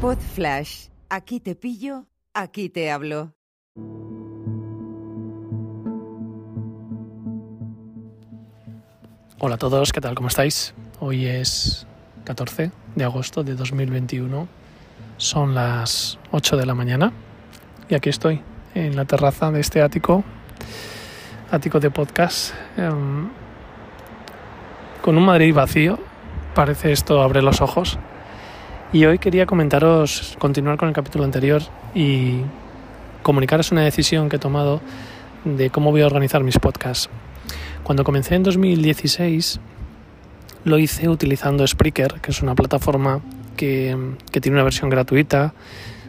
Pod Flash. Aquí te pillo, aquí te hablo. Hola a todos, ¿qué tal? ¿Cómo estáis? Hoy es 14 de agosto de 2021. Son las 8 de la mañana y aquí estoy en la terraza de este ático, ático de podcast, em, con un Madrid vacío. Parece esto abre los ojos. Y hoy quería comentaros, continuar con el capítulo anterior y comunicaros una decisión que he tomado de cómo voy a organizar mis podcasts. Cuando comencé en 2016 lo hice utilizando Spreaker, que es una plataforma que, que, tiene una versión gratuita,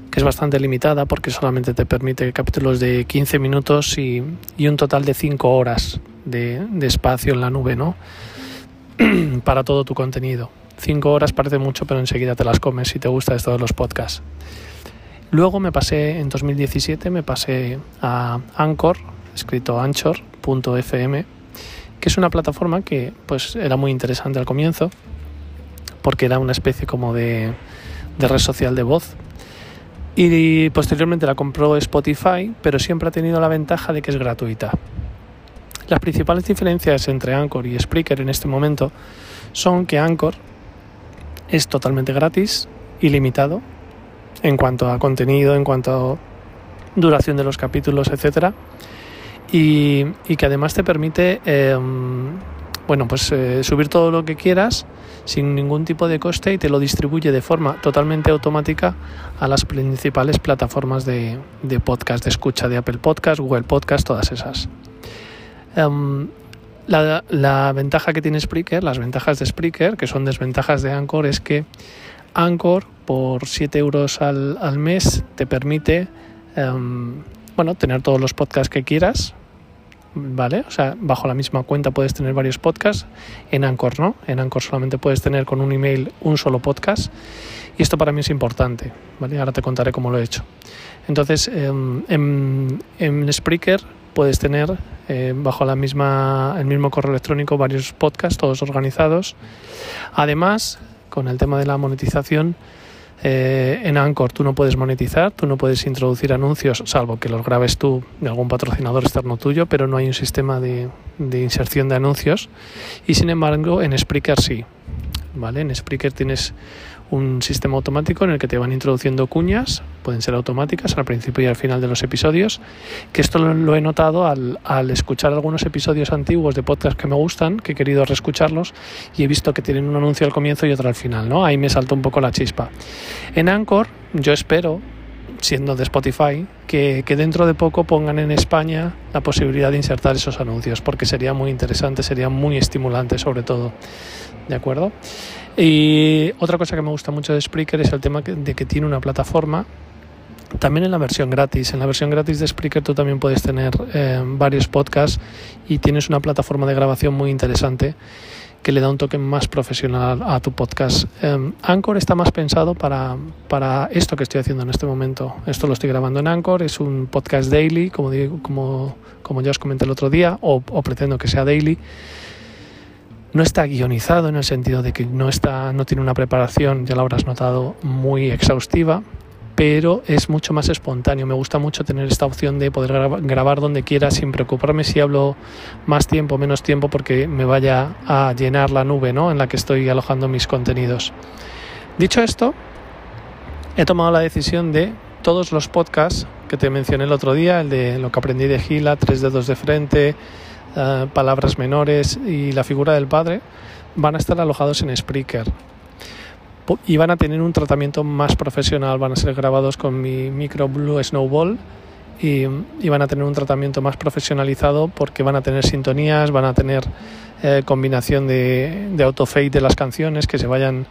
que es bastante limitada porque solamente te permite capítulos de 15 minutos y, y un total de 5 horas de, de, espacio en la nube, ¿no? Para todo tu contenido. 5 horas parece mucho, pero enseguida te las comes si te gusta esto de los podcasts. Luego me pasé, en 2017, me pasé a Anchor, escrito anchor.fm, que es una plataforma que pues era muy interesante al comienzo, porque era una especie como de, de red social de voz. Y posteriormente la compró Spotify, pero siempre ha tenido la ventaja de que es gratuita. Las principales diferencias entre Anchor y Spreaker en este momento son que Anchor es totalmente gratis, ilimitado, en cuanto a contenido, en cuanto a duración de los capítulos, etcétera, y, y, que además te permite eh, bueno, pues eh, subir todo lo que quieras sin ningún tipo de coste y te lo distribuye de forma totalmente automática a las principales plataformas de, podcast, de escucha de Apple Podcast, Google Podcast, todas esas. Um, la, la, ventaja que tiene Spreaker, las ventajas de Spreaker, que son desventajas de Anchor, es que Anchor por 7 euros al, al, mes te permite um, bueno, tener todos los podcasts que quieras, ¿vale? O sea, bajo la misma cuenta puedes tener varios podcasts. En Anchor no, en Anchor solamente puedes tener con un email un solo podcast. Y esto para mí es importante, ¿vale? Ahora te contaré cómo lo he hecho. Entonces, eh, en, en Spreaker puedes tener eh, bajo la misma, el mismo correo electrónico varios podcasts, todos organizados. Además, con el tema de la monetización, eh, en Anchor tú no puedes monetizar, tú no puedes introducir anuncios, salvo que los grabes tú de algún patrocinador externo tuyo, pero no hay un sistema de, de inserción de anuncios. Y sin embargo, en Spreaker sí. ¿Vale? En Spreaker tienes un sistema automático en el que te van introduciendo cuñas, pueden ser automáticas al principio y al final de los episodios, que esto lo, lo he notado al, al, escuchar algunos episodios antiguos de podcast que me gustan, que he querido reescucharlos y he visto que tienen un anuncio al comienzo y otro al final, ¿no? Ahí me saltó un poco la chispa. En Anchor yo espero, siendo de Spotify, que, que dentro de poco pongan en España la posibilidad de insertar esos anuncios, porque sería muy interesante, sería muy estimulante sobre todo. ¿De acuerdo? Y otra cosa que me gusta mucho de Spreaker es el tema de que tiene una plataforma también en la versión gratis. En la versión gratis de Spreaker tú también puedes tener eh, varios podcasts y tienes una plataforma de grabación muy interesante que le da un toque más profesional a tu podcast. Eh, Anchor está más pensado para, para esto que estoy haciendo en este momento. Esto lo estoy grabando en Anchor, es un podcast daily, como, digo, como, como ya os comenté el otro día, o, pretendo que sea daily no está guionizado en el sentido de que no está no tiene una preparación ya lo habrás notado muy exhaustiva pero es mucho más espontáneo. Me gusta mucho tener esta opción de poder grabar, donde quiera sin preocuparme si hablo más tiempo o menos tiempo porque me vaya a llenar la nube ¿no? en la que estoy alojando mis contenidos. Dicho esto he tomado la decisión de todos los podcasts que te mencioné el otro día el de lo que aprendí de Gila tres dedos de frente Uh, palabras menores y la figura del padre van a estar alojados en Spreaker y van a tener un tratamiento más profesional, van a ser grabados con mi micro Blue Snowball y, van a tener un tratamiento más profesionalizado porque van a tener sintonías, van a tener eh, combinación de, de autofade de las canciones que se vayan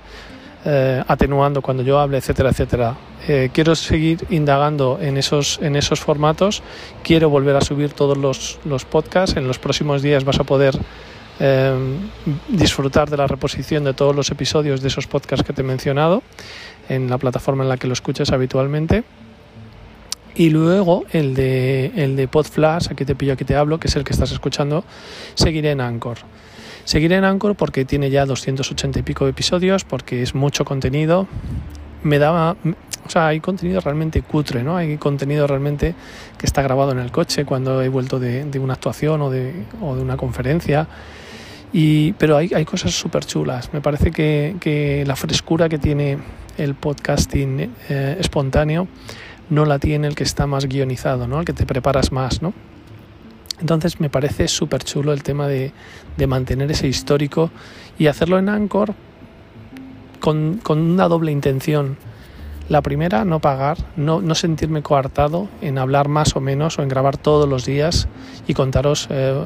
eh, atenuando cuando yo hable, etcétera, etcétera. Eh, quiero seguir indagando en esos, en esos formatos, quiero volver a subir todos los, los podcasts, en los próximos días vas a poder eh, disfrutar de la reposición de todos los episodios de esos podcasts que te he mencionado en la plataforma en la que lo escuches habitualmente. Y luego el de, el de Podflash, aquí te pillo, aquí te hablo, que es el que estás escuchando, seguiré en Anchor. Seguiré en Anchor porque tiene ya 280 y pico episodios, porque es mucho contenido. Me daba, O sea, hay contenido realmente cutre, ¿no? Hay contenido realmente que está grabado en el coche cuando he vuelto de, una actuación o de, o de una conferencia. Y, pero hay, hay cosas súper chulas. Me parece que, que, la frescura que tiene el podcasting eh, espontáneo no la tiene el que está más guionizado, ¿no? el que te preparas más. ¿no? Entonces me parece súper chulo el tema de, de, mantener ese histórico y hacerlo en Anchor con, con, una doble intención. La primera, no pagar, no, no, sentirme coartado en hablar más o menos o en grabar todos los días y contaros eh,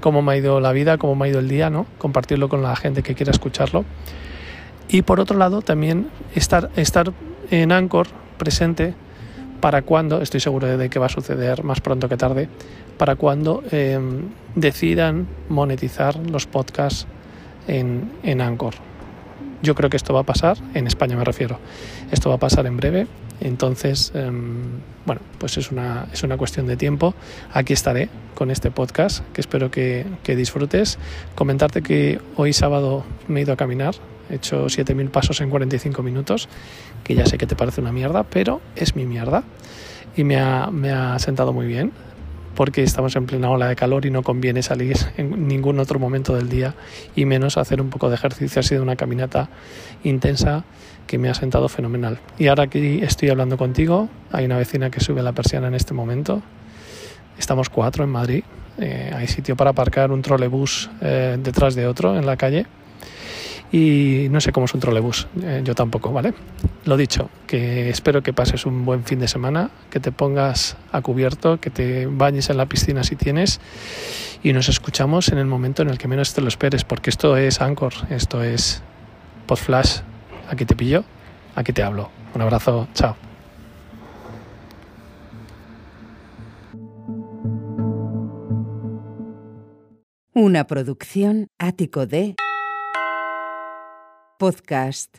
cómo me ha ido la vida, cómo me ha ido el día, ¿no? compartirlo con la gente que quiera escucharlo. Y por otro lado, también estar, estar en Anchor presente para cuando, estoy seguro de que va a suceder más pronto que tarde, para cuando em, decidan monetizar los podcasts en, en Anchor. Yo creo que esto va a pasar, en España me refiero, esto va a pasar en breve, entonces, em, bueno, pues es una, es una cuestión de tiempo. Aquí estaré con este podcast, que espero que, que disfrutes. Comentarte que hoy sábado me he ido a caminar, he hecho 7.000 pasos en 45 minutos, que ya sé que te parece una mierda, pero es mi mierda y me ha, me ha sentado muy bien porque estamos en plena ola de calor y no conviene salir en ningún otro momento del día y menos hacer un poco de ejercicio. Ha sido una caminata intensa que me ha sentado fenomenal. Y ahora que estoy hablando contigo, hay una vecina que sube la persiana en este momento. Estamos cuatro en Madrid. Eh, hay sitio para aparcar un trolebús eh, detrás de otro en la calle y no sé cómo es un trolebús, eh, yo tampoco, ¿vale? Lo dicho, que espero que pases un buen fin de semana, que te pongas a cubierto, que te bañes en la piscina si tienes y nos escuchamos en el momento en el que menos te lo esperes, porque esto es Anchor, esto es Podflash, aquí te pillo, aquí te hablo. Un abrazo, chao. Una producción ático de podcast